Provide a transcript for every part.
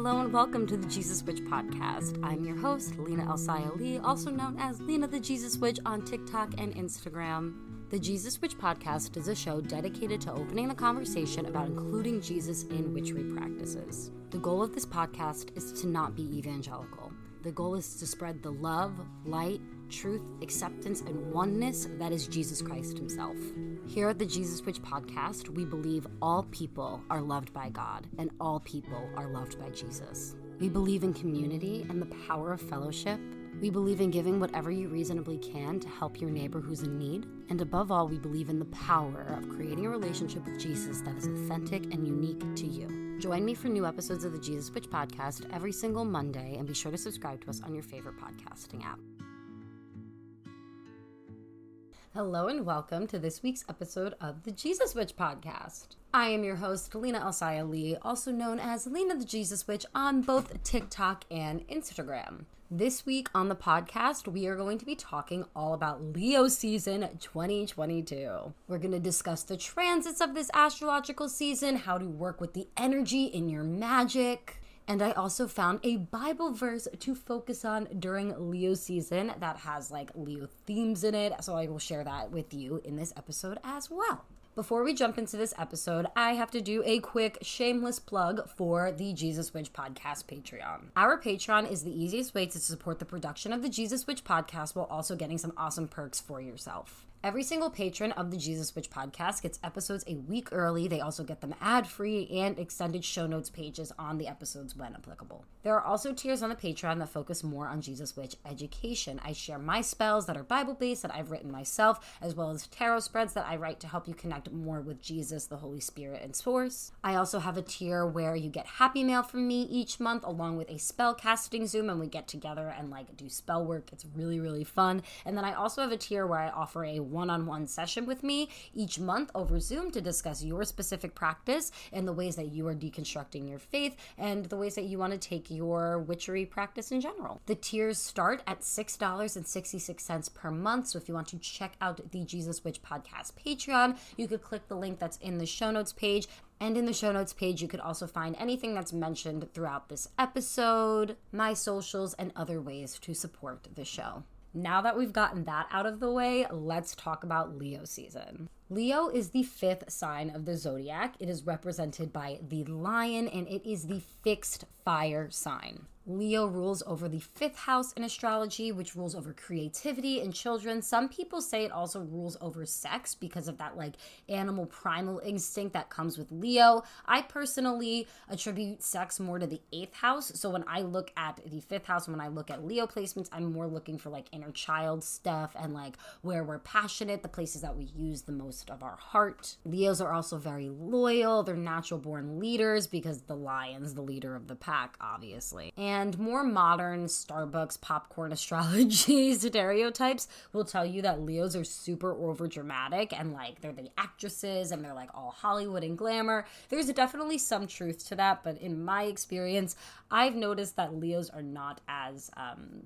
Hello and welcome to the Jesus Witch podcast. I'm your host, Lina Elsaya Lee, also known as Lina the Jesus Witch on TikTok and Instagram. The Jesus Witch podcast is a show dedicated to opening the conversation about including Jesus in witchery practices. The goal of this podcast is to not be evangelical. The goal is to spread the love, light, truth, acceptance, and oneness that is Jesus Christ Himself. Here at the Jesus Witch podcast, we believe all people are loved by God and all people are loved by Jesus. We believe in community and the power of fellowship. We believe in giving whatever you reasonably can to help your neighbor who's in need. And above all, we believe in the power of creating a relationship with Jesus that is authentic and unique to you. Join me for new episodes of the Jesus Witch podcast every single Monday and be sure to subscribe to us on your favorite podcasting app. Hello and welcome to this week's episode of the Jesus Witch podcast. I am your host, Lina Elsaya Lee, also known as Lina the Jesus Witch on both TikTok and Instagram. This week on the podcast, we are going to be talking all about Leo season 2022. We're going to discuss the transits of this astrological season, how to work with the energy in your magic, and I also found a Bible verse to focus on during Leo season that has like Leo themes in it. So I will share that with you in this episode as well. Before we jump into this episode, I have to do a quick shameless plug for the Jesus Witch Podcast Patreon. Our Patreon is the easiest way to support the production of the Jesus Witch Podcast while also getting some awesome perks for yourself. Every single patron of the Jesus Witch podcast gets episodes a week early. They also get them ad free and extended show notes pages on the episodes when applicable. There are also tiers on the Patreon that focus more on Jesus Witch education. I share my spells that are Bible based that I've written myself, as well as tarot spreads that I write to help you connect more with Jesus, the Holy Spirit, and Source. I also have a tier where you get happy mail from me each month, along with a spell casting Zoom, and we get together and like do spell work. It's really, really fun. And then I also have a tier where I offer a one on one session with me each month over Zoom to discuss your specific practice and the ways that you are deconstructing your faith and the ways that you want to take your witchery practice in general. The tiers start at $6.66 per month. So if you want to check out the Jesus Witch Podcast Patreon, you could click the link that's in the show notes page. And in the show notes page, you could also find anything that's mentioned throughout this episode, my socials, and other ways to support the show. Now that we've gotten that out of the way, let's talk about Leo season. Leo is the fifth sign of the zodiac. It is represented by the lion and it is the fixed fire sign. Leo rules over the fifth house in astrology, which rules over creativity and children. Some people say it also rules over sex because of that like animal primal instinct that comes with Leo. I personally attribute sex more to the eighth house. So when I look at the fifth house, when I look at Leo placements, I'm more looking for like inner child stuff and like where we're passionate, the places that we use the most of our heart. Leos are also very loyal. They're natural born leaders because the lion's the leader of the pack, obviously. And more modern Starbucks popcorn astrology stereotypes will tell you that Leos are super over dramatic and like they're the actresses and they're like all Hollywood and glamour. There's definitely some truth to that, but in my experience, I've noticed that Leos are not as um,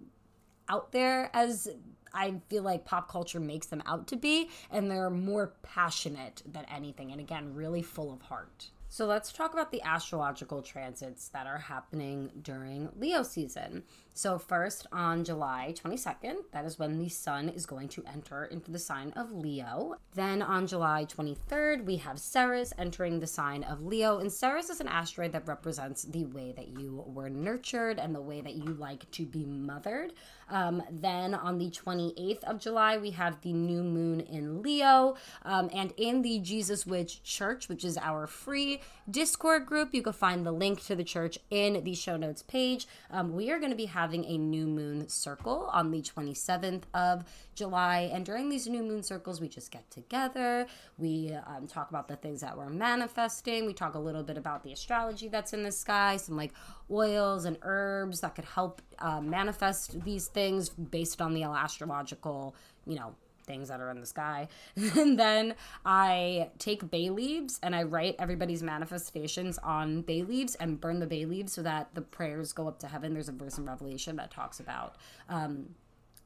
out there as I feel like pop culture makes them out to be, and they're more passionate than anything, and again, really full of heart. So let's talk about the astrological transits that are happening during Leo season. So, first on July 22nd, that is when the sun is going to enter into the sign of Leo. Then on July 23rd, we have Ceres entering the sign of Leo. And Ceres is an asteroid that represents the way that you were nurtured and the way that you like to be mothered. Um, then on the 28th of July, we have the new moon in Leo. Um, and in the Jesus Witch Church, which is our free Discord group, you can find the link to the church in the show notes page. Um, we are going to be having a new moon circle on the 27th of July. And during these new moon circles, we just get together. We um, talk about the things that we're manifesting. We talk a little bit about the astrology that's in the sky, some like oils and herbs that could help uh, manifest these things based on the astrological, you know, things that are in the sky. and then I take bay leaves and I write everybody's manifestations on bay leaves and burn the bay leaves so that the prayers go up to heaven. There's a verse in Revelation that talks about um,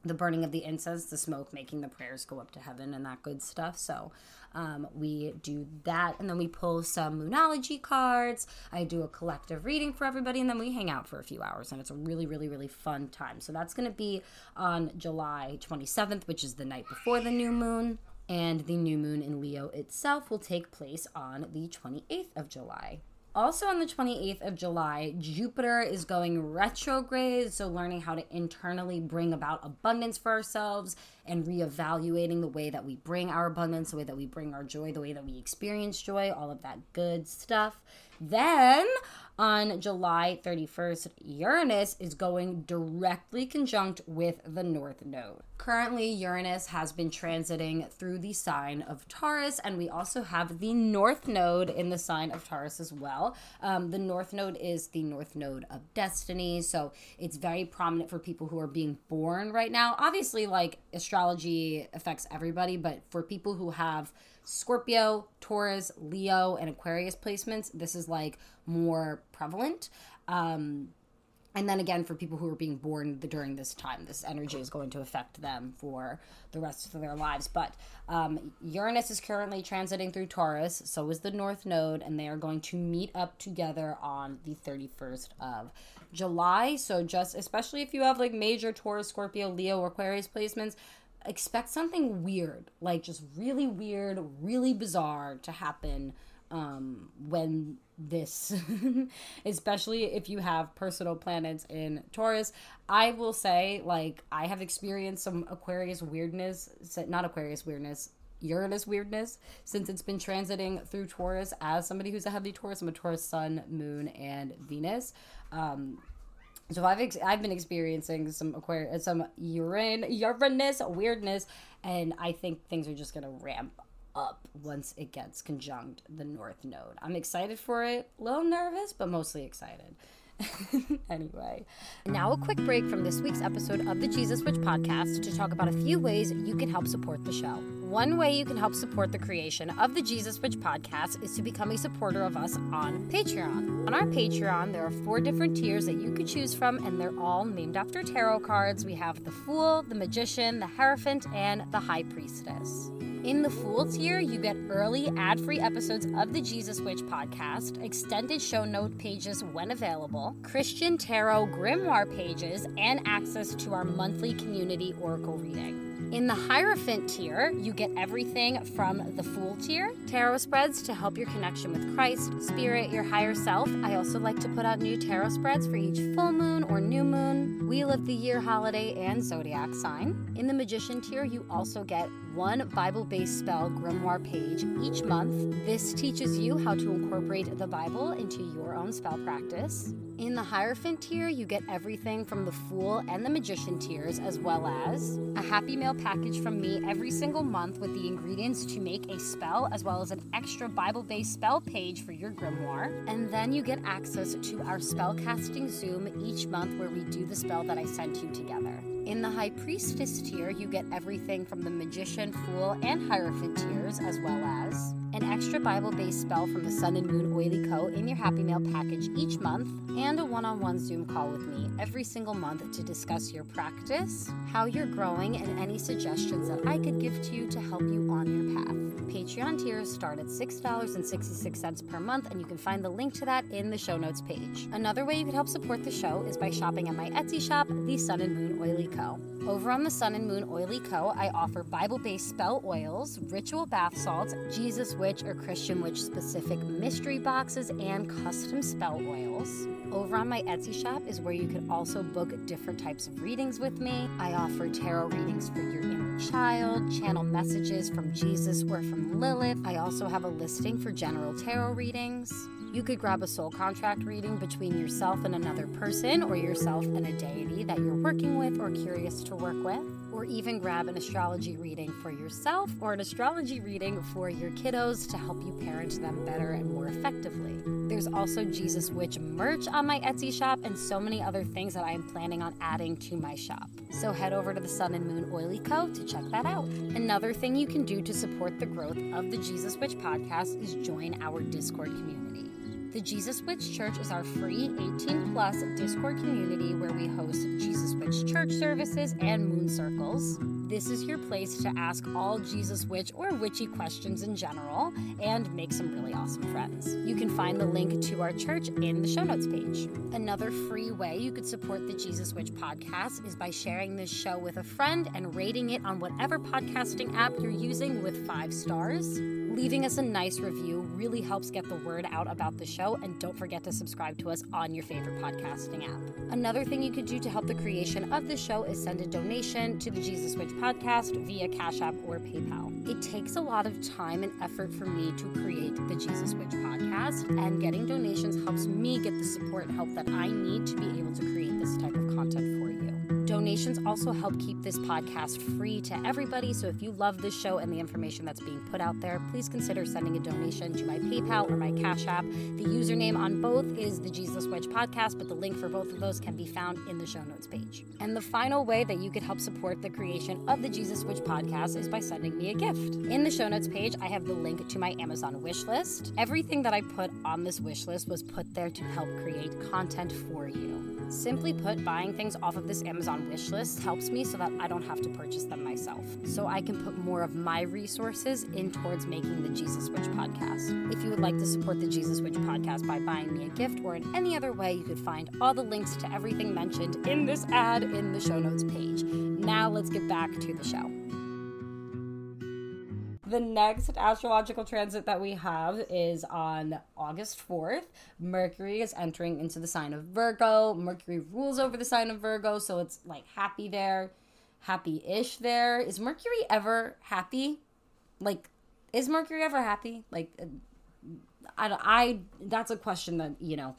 the burning of the incense, the smoke making the prayers go up to heaven and that good stuff. So um, we do that and then we pull some Moonology cards. I do a collective reading for everybody and then we hang out for a few hours and it's a really, really, really fun time. So that's going to be on July 27th, which is the night before the new moon. And the new moon in Leo itself will take place on the 28th of July. Also, on the 28th of July, Jupiter is going retrograde. So, learning how to internally bring about abundance for ourselves and reevaluating the way that we bring our abundance, the way that we bring our joy, the way that we experience joy, all of that good stuff. Then on July 31st, Uranus is going directly conjunct with the North Node. Currently, Uranus has been transiting through the sign of Taurus, and we also have the North Node in the sign of Taurus as well. Um, the North Node is the North Node of destiny, so it's very prominent for people who are being born right now. Obviously, like astrology affects everybody, but for people who have Scorpio, Taurus, Leo, and Aquarius placements, this is like more prevalent. Um, and then again, for people who are being born during this time, this energy is going to affect them for the rest of their lives. But um, Uranus is currently transiting through Taurus, so is the North Node, and they are going to meet up together on the 31st of July. So, just especially if you have like major Taurus, Scorpio, Leo, or Aquarius placements, expect something weird, like just really weird, really bizarre to happen um, when this, especially if you have personal planets in Taurus. I will say, like, I have experienced some Aquarius weirdness, not Aquarius weirdness, Uranus weirdness since it's been transiting through Taurus. As somebody who's a heavy Taurus, I'm a Taurus Sun, Moon, and Venus. Um, so I've ex- I've been experiencing some Aquarius, some Uran Uranus weirdness, and I think things are just gonna ramp up once it gets conjunct the North Node. I'm excited for it, a little nervous, but mostly excited. anyway, now a quick break from this week's episode of the Jesus Witch podcast to talk about a few ways you can help support the show. One way you can help support the creation of the Jesus Witch podcast is to become a supporter of us on Patreon. On our Patreon, there are four different tiers that you could choose from, and they're all named after tarot cards. We have the Fool, the Magician, the Hierophant, and the High Priestess. In the Fool tier, you get early ad free episodes of the Jesus Witch podcast, extended show note pages when available, Christian Tarot grimoire pages, and access to our monthly community oracle reading. In the Hierophant tier, you get everything from the Fool tier, tarot spreads to help your connection with Christ, Spirit, your higher self. I also like to put out new tarot spreads for each full moon or new moon, wheel of the year holiday, and zodiac sign. In the Magician tier, you also get one Bible based spell grimoire page each month. This teaches you how to incorporate the Bible into your own spell practice. In the Hierophant tier, you get everything from the Fool and the Magician tiers, as well as a Happy Mail package from me every single month with the ingredients to make a spell, as well as an extra Bible based spell page for your grimoire. And then you get access to our spellcasting Zoom each month where we do the spell that I sent you together. In the High Priestess tier, you get everything from the Magician, Fool, and Hierophant tiers, as well as an extra Bible based spell from the Son and Moon Oily Co. in your Happy Mail package each month, and a one on one Zoom call with me every single month to discuss your practice, how you're growing, and any suggestions that I could give to you to help you on your path. Patreon tiers start at $6.66 per month, and you can find the link to that in the show notes page. Another way you can help support the show is by shopping at my Etsy shop, The Son and Moon Oily Co. Over on the Son and Moon Oily Co., I offer Bible based spell oils, ritual bath salts, Jesus Witch or Christian Witch specific mystery boxes, and custom spell oils. Over on my Etsy shop is where you can also book different types of readings with me. I offer tarot readings for your inner child, channel messages from Jesus or from Lilith. I also have a listing for general tarot readings. You could grab a soul contract reading between yourself and another person, or yourself and a deity that you're working with or curious to work with, or even grab an astrology reading for yourself or an astrology reading for your kiddos to help you parent them better and more effectively. There's also Jesus Witch merch on my Etsy shop and so many other things that I am planning on adding to my shop. So head over to the Son and Moon Oily Co. to check that out. Another thing you can do to support the growth of the Jesus Witch podcast is join our Discord community. The Jesus Witch Church is our free 18 plus Discord community where we host Jesus Witch church services and moon circles. This is your place to ask all Jesus Witch or witchy questions in general and make some really awesome friends. You can find the link to our church in the show notes page. Another free way you could support the Jesus Witch podcast is by sharing this show with a friend and rating it on whatever podcasting app you're using with five stars. Leaving us a nice review really helps get the word out about the show, and don't forget to subscribe to us on your favorite podcasting app. Another thing you could do to help the creation of the show is send a donation to the Jesus Witch podcast via Cash App or PayPal. It takes a lot of time and effort for me to create the Jesus Witch podcast, and getting donations helps me get the support and help that I need to be able to create this type of content for. Donations also help keep this podcast free to everybody. So if you love this show and the information that's being put out there, please consider sending a donation to my PayPal or my Cash App. The username on both is the Jesus Witch Podcast, but the link for both of those can be found in the show notes page. And the final way that you could help support the creation of the Jesus Witch Podcast is by sending me a gift. In the show notes page, I have the link to my Amazon wish list. Everything that I put on this wish list was put there to help create content for you. Simply put, buying things off of this Amazon wish list helps me so that I don't have to purchase them myself. So I can put more of my resources in towards making the Jesus Witch podcast. If you would like to support the Jesus Witch podcast by buying me a gift or in any other way, you could find all the links to everything mentioned in this ad in the show notes page. Now let's get back to the show. The next astrological transit that we have is on August 4th. Mercury is entering into the sign of Virgo. Mercury rules over the sign of Virgo, so it's like happy there, happy ish there. Is Mercury ever happy? Like, is Mercury ever happy? Like, I, I that's a question that, you know,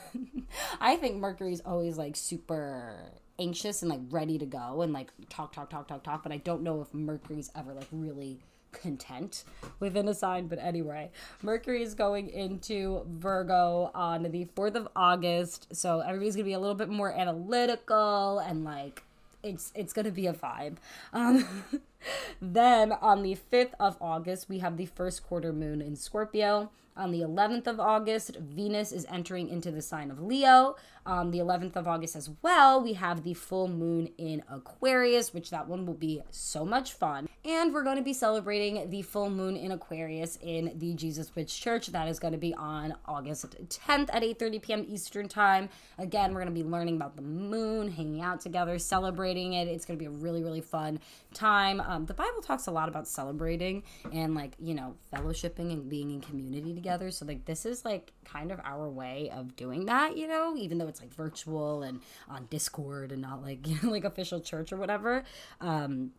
I think Mercury's always like super anxious and like ready to go and like talk, talk, talk, talk, talk, but I don't know if Mercury's ever like really content within a sign. But anyway, Mercury is going into Virgo on the 4th of August. So everybody's going to be a little bit more analytical and like it's it's going to be a vibe. Um, then on the 5th of August, we have the first quarter moon in Scorpio. On the 11th of August, Venus is entering into the sign of Leo. On the 11th of August as well, we have the full moon in Aquarius, which that one will be so much fun. And we're going to be celebrating the full moon in Aquarius in the Jesus Witch Church. That is going to be on August 10th at 8:30 p.m. Eastern Time. Again, we're going to be learning about the moon, hanging out together, celebrating it. It's going to be a really really fun time. Um, the Bible talks a lot about celebrating and like you know fellowshipping and being in community together. So like this is like kind of our way of doing that. You know, even though it's like virtual and on Discord and not like you know, like official church or whatever. Um,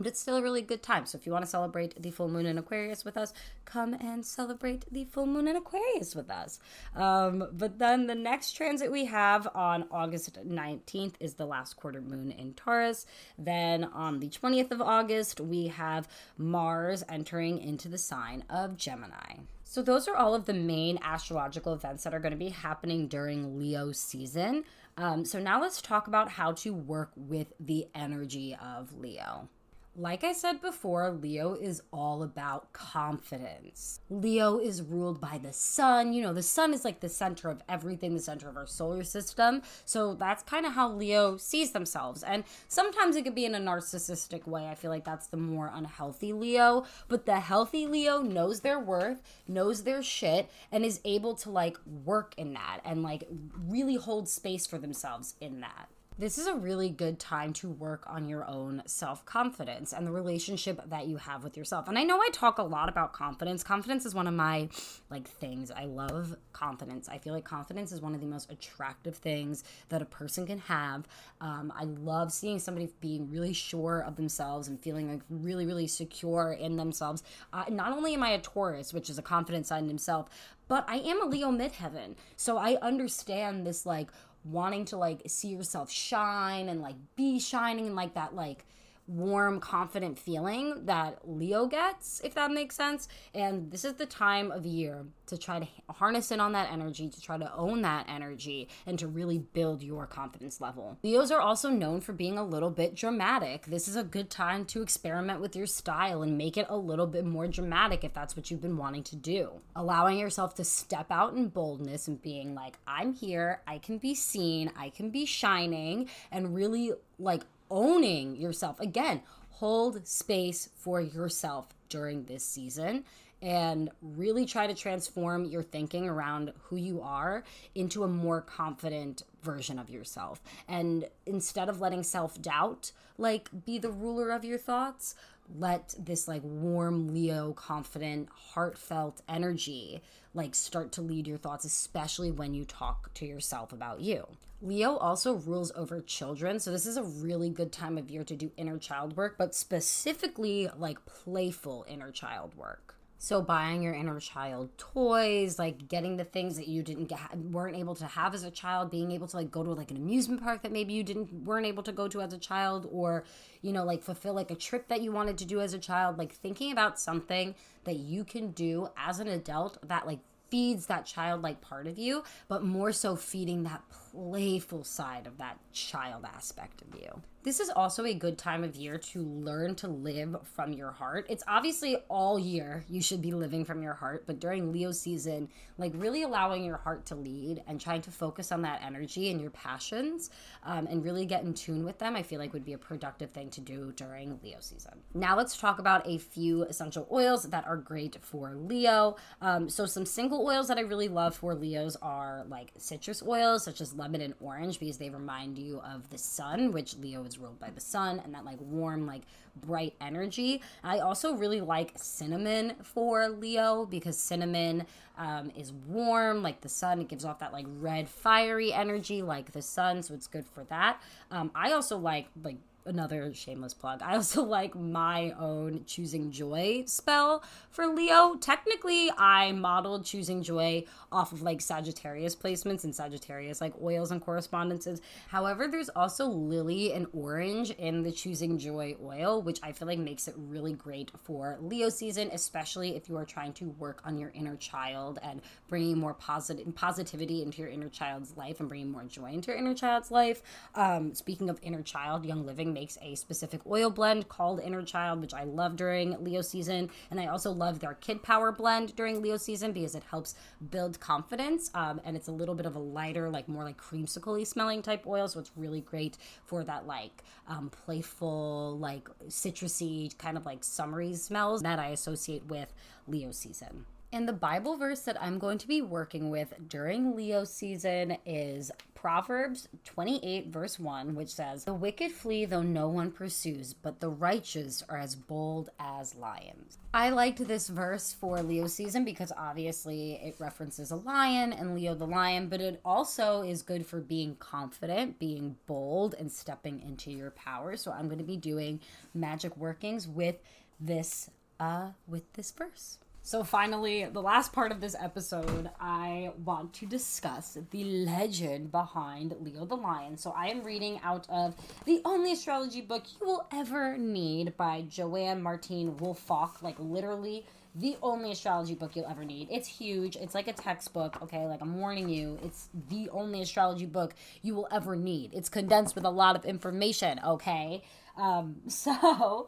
but it's still a really good time. So if you want to celebrate the full moon in Aquarius with us, come and celebrate the full moon in Aquarius with us. Um, but then the next transit we have on August 19th is the last quarter moon in Taurus. Then on the 20th of August, we have Mars entering into the sign of Gemini. So those are all of the main astrological events that are going to be happening during Leo season. Um, so now let's talk about how to work with the energy of Leo. Like I said before, Leo is all about confidence. Leo is ruled by the sun. You know, the sun is like the center of everything, the center of our solar system. So that's kind of how Leo sees themselves. And sometimes it could be in a narcissistic way. I feel like that's the more unhealthy Leo. But the healthy Leo knows their worth, knows their shit, and is able to like work in that and like really hold space for themselves in that this is a really good time to work on your own self confidence and the relationship that you have with yourself. And I know I talk a lot about confidence. Confidence is one of my like things. I love confidence. I feel like confidence is one of the most attractive things that a person can have. Um, I love seeing somebody being really sure of themselves and feeling like really, really secure in themselves. Uh, not only am I a Taurus, which is a confident sign in himself, but I am a Leo midheaven. So I understand this like wanting to like see yourself shine and like be shining and like that like warm, confident feeling that Leo gets, if that makes sense. And this is the time of year to try to harness in on that energy, to try to own that energy, and to really build your confidence level. Leos are also known for being a little bit dramatic. This is a good time to experiment with your style and make it a little bit more dramatic if that's what you've been wanting to do. Allowing yourself to step out in boldness and being like, I'm here, I can be seen, I can be shining, and really like owning yourself. Again, hold space for yourself during this season and really try to transform your thinking around who you are into a more confident version of yourself. And instead of letting self doubt like be the ruler of your thoughts, let this like warm Leo, confident, heartfelt energy like start to lead your thoughts, especially when you talk to yourself about you. Leo also rules over children, so this is a really good time of year to do inner child work, but specifically like playful inner child work. So buying your inner child toys, like getting the things that you didn't get, weren't able to have as a child, being able to like go to like an amusement park that maybe you didn't weren't able to go to as a child, or you know like fulfill like a trip that you wanted to do as a child. Like thinking about something that you can do as an adult that like feeds that childlike part of you, but more so feeding that playful side of that child aspect of you. This is also a good time of year to learn to live from your heart. It's obviously all year you should be living from your heart, but during Leo season, like really allowing your heart to lead and trying to focus on that energy and your passions um, and really get in tune with them, I feel like would be a productive thing to do during Leo season. Now, let's talk about a few essential oils that are great for Leo. Um, so, some single oils that I really love for Leos are like citrus oils, such as lemon and orange, because they remind you of the sun, which Leo is ruled by the sun and that like warm like bright energy. I also really like cinnamon for leo because cinnamon um, is warm like the sun it gives off that like red fiery energy like the sun so it's good for that. Um, i also like like another shameless plug. I also like my own choosing joy spell for Leo. Technically, I modeled choosing joy off of like Sagittarius placements and Sagittarius like oils and correspondences. However, there's also lily and orange in the choosing joy oil, which I feel like makes it really great for Leo season, especially if you are trying to work on your inner child and bringing more positive positivity into your inner child's life and bringing more joy into your inner child's life. Um, speaking of inner child, Young Living makes a specific oil blend called Inner Child, which I love during Leo season, and I also love their Kid Power blend during Leo season because it helps build confidence. Um, and it's a little bit of a lighter, like more like creamsicle smelling type oil. So it's really great for that like um, playful, like citrusy, kind of like summery smells that I associate with Leo season. And the Bible verse that I'm going to be working with during Leo season is Proverbs 28, verse 1, which says, The wicked flee though no one pursues, but the righteous are as bold as lions. I liked this verse for Leo season because obviously it references a lion and Leo the lion, but it also is good for being confident, being bold, and stepping into your power. So I'm going to be doing magic workings with this uh with this verse. So, finally, the last part of this episode, I want to discuss the legend behind Leo the Lion. So, I am reading out of The Only Astrology Book You Will Ever Need by Joanne Martine Woolfolk. Like, literally, the only astrology book you'll ever need. It's huge. It's like a textbook, okay? Like, I'm warning you, it's the only astrology book you will ever need. It's condensed with a lot of information, okay? Um, so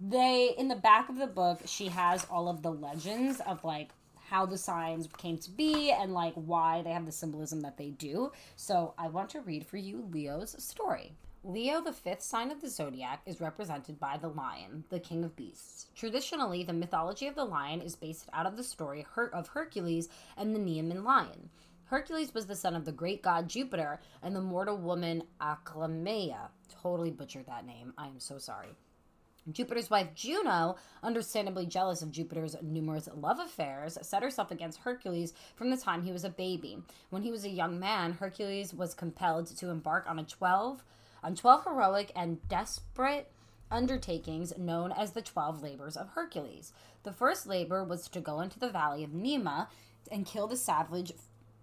they in the back of the book she has all of the legends of like how the signs came to be and like why they have the symbolism that they do. So I want to read for you Leo's story. Leo, the fifth sign of the zodiac, is represented by the lion, the king of beasts. Traditionally, the mythology of the lion is based out of the story of Hercules and the Nemean lion. Hercules was the son of the great god Jupiter and the mortal woman Alcmena. Totally butchered that name. I am so sorry. Jupiter's wife Juno, understandably jealous of Jupiter's numerous love affairs, set herself against Hercules from the time he was a baby. When he was a young man, Hercules was compelled to embark on a 12 on 12 heroic and desperate undertakings known as the 12 labors of Hercules. The first labor was to go into the valley of Nemea and kill the savage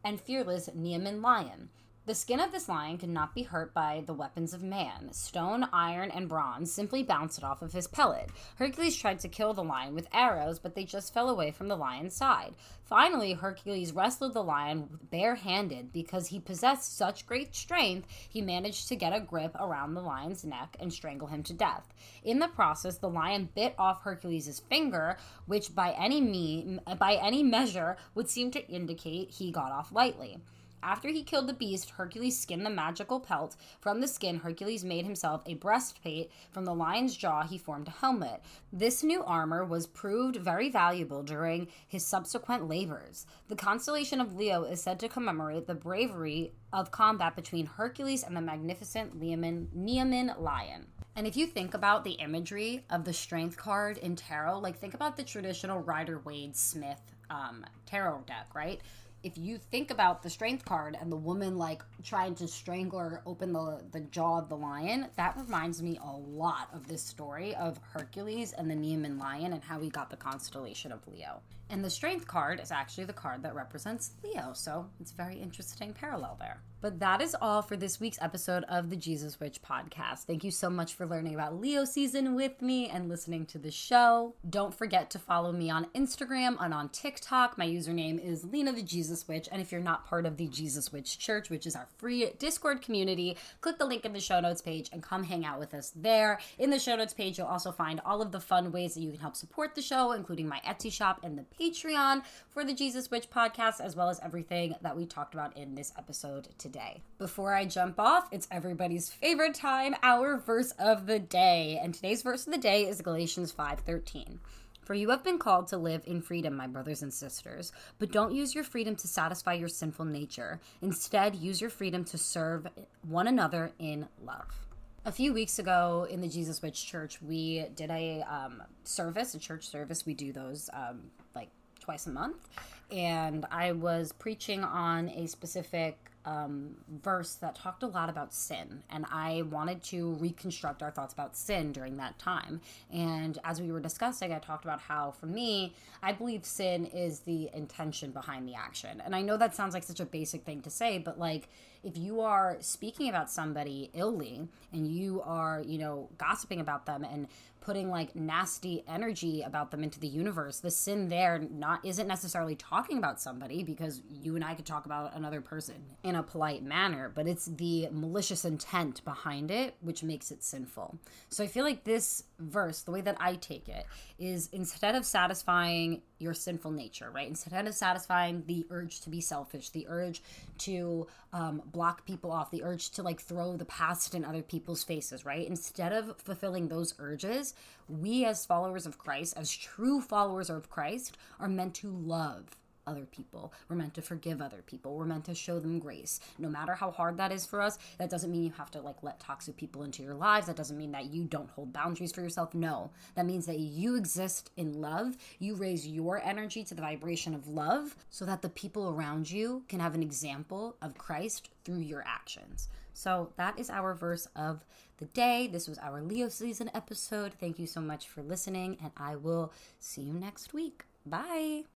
and fearless Nemean lion. The skin of this lion could not be hurt by the weapons of man. Stone, iron, and bronze simply bounced off of his pellet. Hercules tried to kill the lion with arrows, but they just fell away from the lion's side. Finally, Hercules wrestled the lion barehanded because he possessed such great strength, he managed to get a grip around the lion's neck and strangle him to death. In the process, the lion bit off Hercules' finger, which by any me- by any measure would seem to indicate he got off lightly. After he killed the beast, Hercules skinned the magical pelt. From the skin, Hercules made himself a breastplate. From the lion's jaw, he formed a helmet. This new armor was proved very valuable during his subsequent labors. The constellation of Leo is said to commemorate the bravery of combat between Hercules and the magnificent Nemean lion. And if you think about the imagery of the strength card in tarot, like think about the traditional Rider Waite Smith um, tarot deck, right? If you think about the strength card and the woman like trying to strangle or open the the jaw of the lion, that reminds me a lot of this story of Hercules and the Nemean lion and how he got the constellation of Leo. And the strength card is actually the card that represents Leo, so it's a very interesting parallel there. But that is all for this week's episode of the Jesus Witch podcast. Thank you so much for learning about Leo season with me and listening to the show. Don't forget to follow me on Instagram and on TikTok. My username is Lina the Jesus Witch. And if you're not part of the Jesus Witch Church, which is our free Discord community, click the link in the show notes page and come hang out with us there. In the show notes page, you'll also find all of the fun ways that you can help support the show, including my Etsy shop and the Patreon for the Jesus Witch podcast, as well as everything that we talked about in this episode today. Before I jump off, it's everybody's favorite time, our verse of the day. And today's verse of the day is Galatians 5:13. For you have been called to live in freedom, my brothers and sisters, but don't use your freedom to satisfy your sinful nature. Instead, use your freedom to serve one another in love. A few weeks ago in the Jesus Witch Church, we did a um, service, a church service. We do those um, like twice a month. And I was preaching on a specific um, verse that talked a lot about sin, and I wanted to reconstruct our thoughts about sin during that time. And as we were discussing, I talked about how, for me, I believe sin is the intention behind the action. And I know that sounds like such a basic thing to say, but like, if you are speaking about somebody illy and you are, you know, gossiping about them and putting like nasty energy about them into the universe the sin there not isn't necessarily talking about somebody because you and I could talk about another person in a polite manner but it's the malicious intent behind it which makes it sinful so I feel like this verse the way that I take it is instead of satisfying your sinful nature, right? Instead of satisfying the urge to be selfish, the urge to um, block people off, the urge to like throw the past in other people's faces, right? Instead of fulfilling those urges, we as followers of Christ, as true followers of Christ, are meant to love other people. We're meant to forgive other people. We're meant to show them grace. No matter how hard that is for us, that doesn't mean you have to like let toxic people into your lives. That doesn't mean that you don't hold boundaries for yourself. No. That means that you exist in love. You raise your energy to the vibration of love so that the people around you can have an example of Christ through your actions. So that is our verse of the day. This was our Leo season episode. Thank you so much for listening, and I will see you next week. Bye.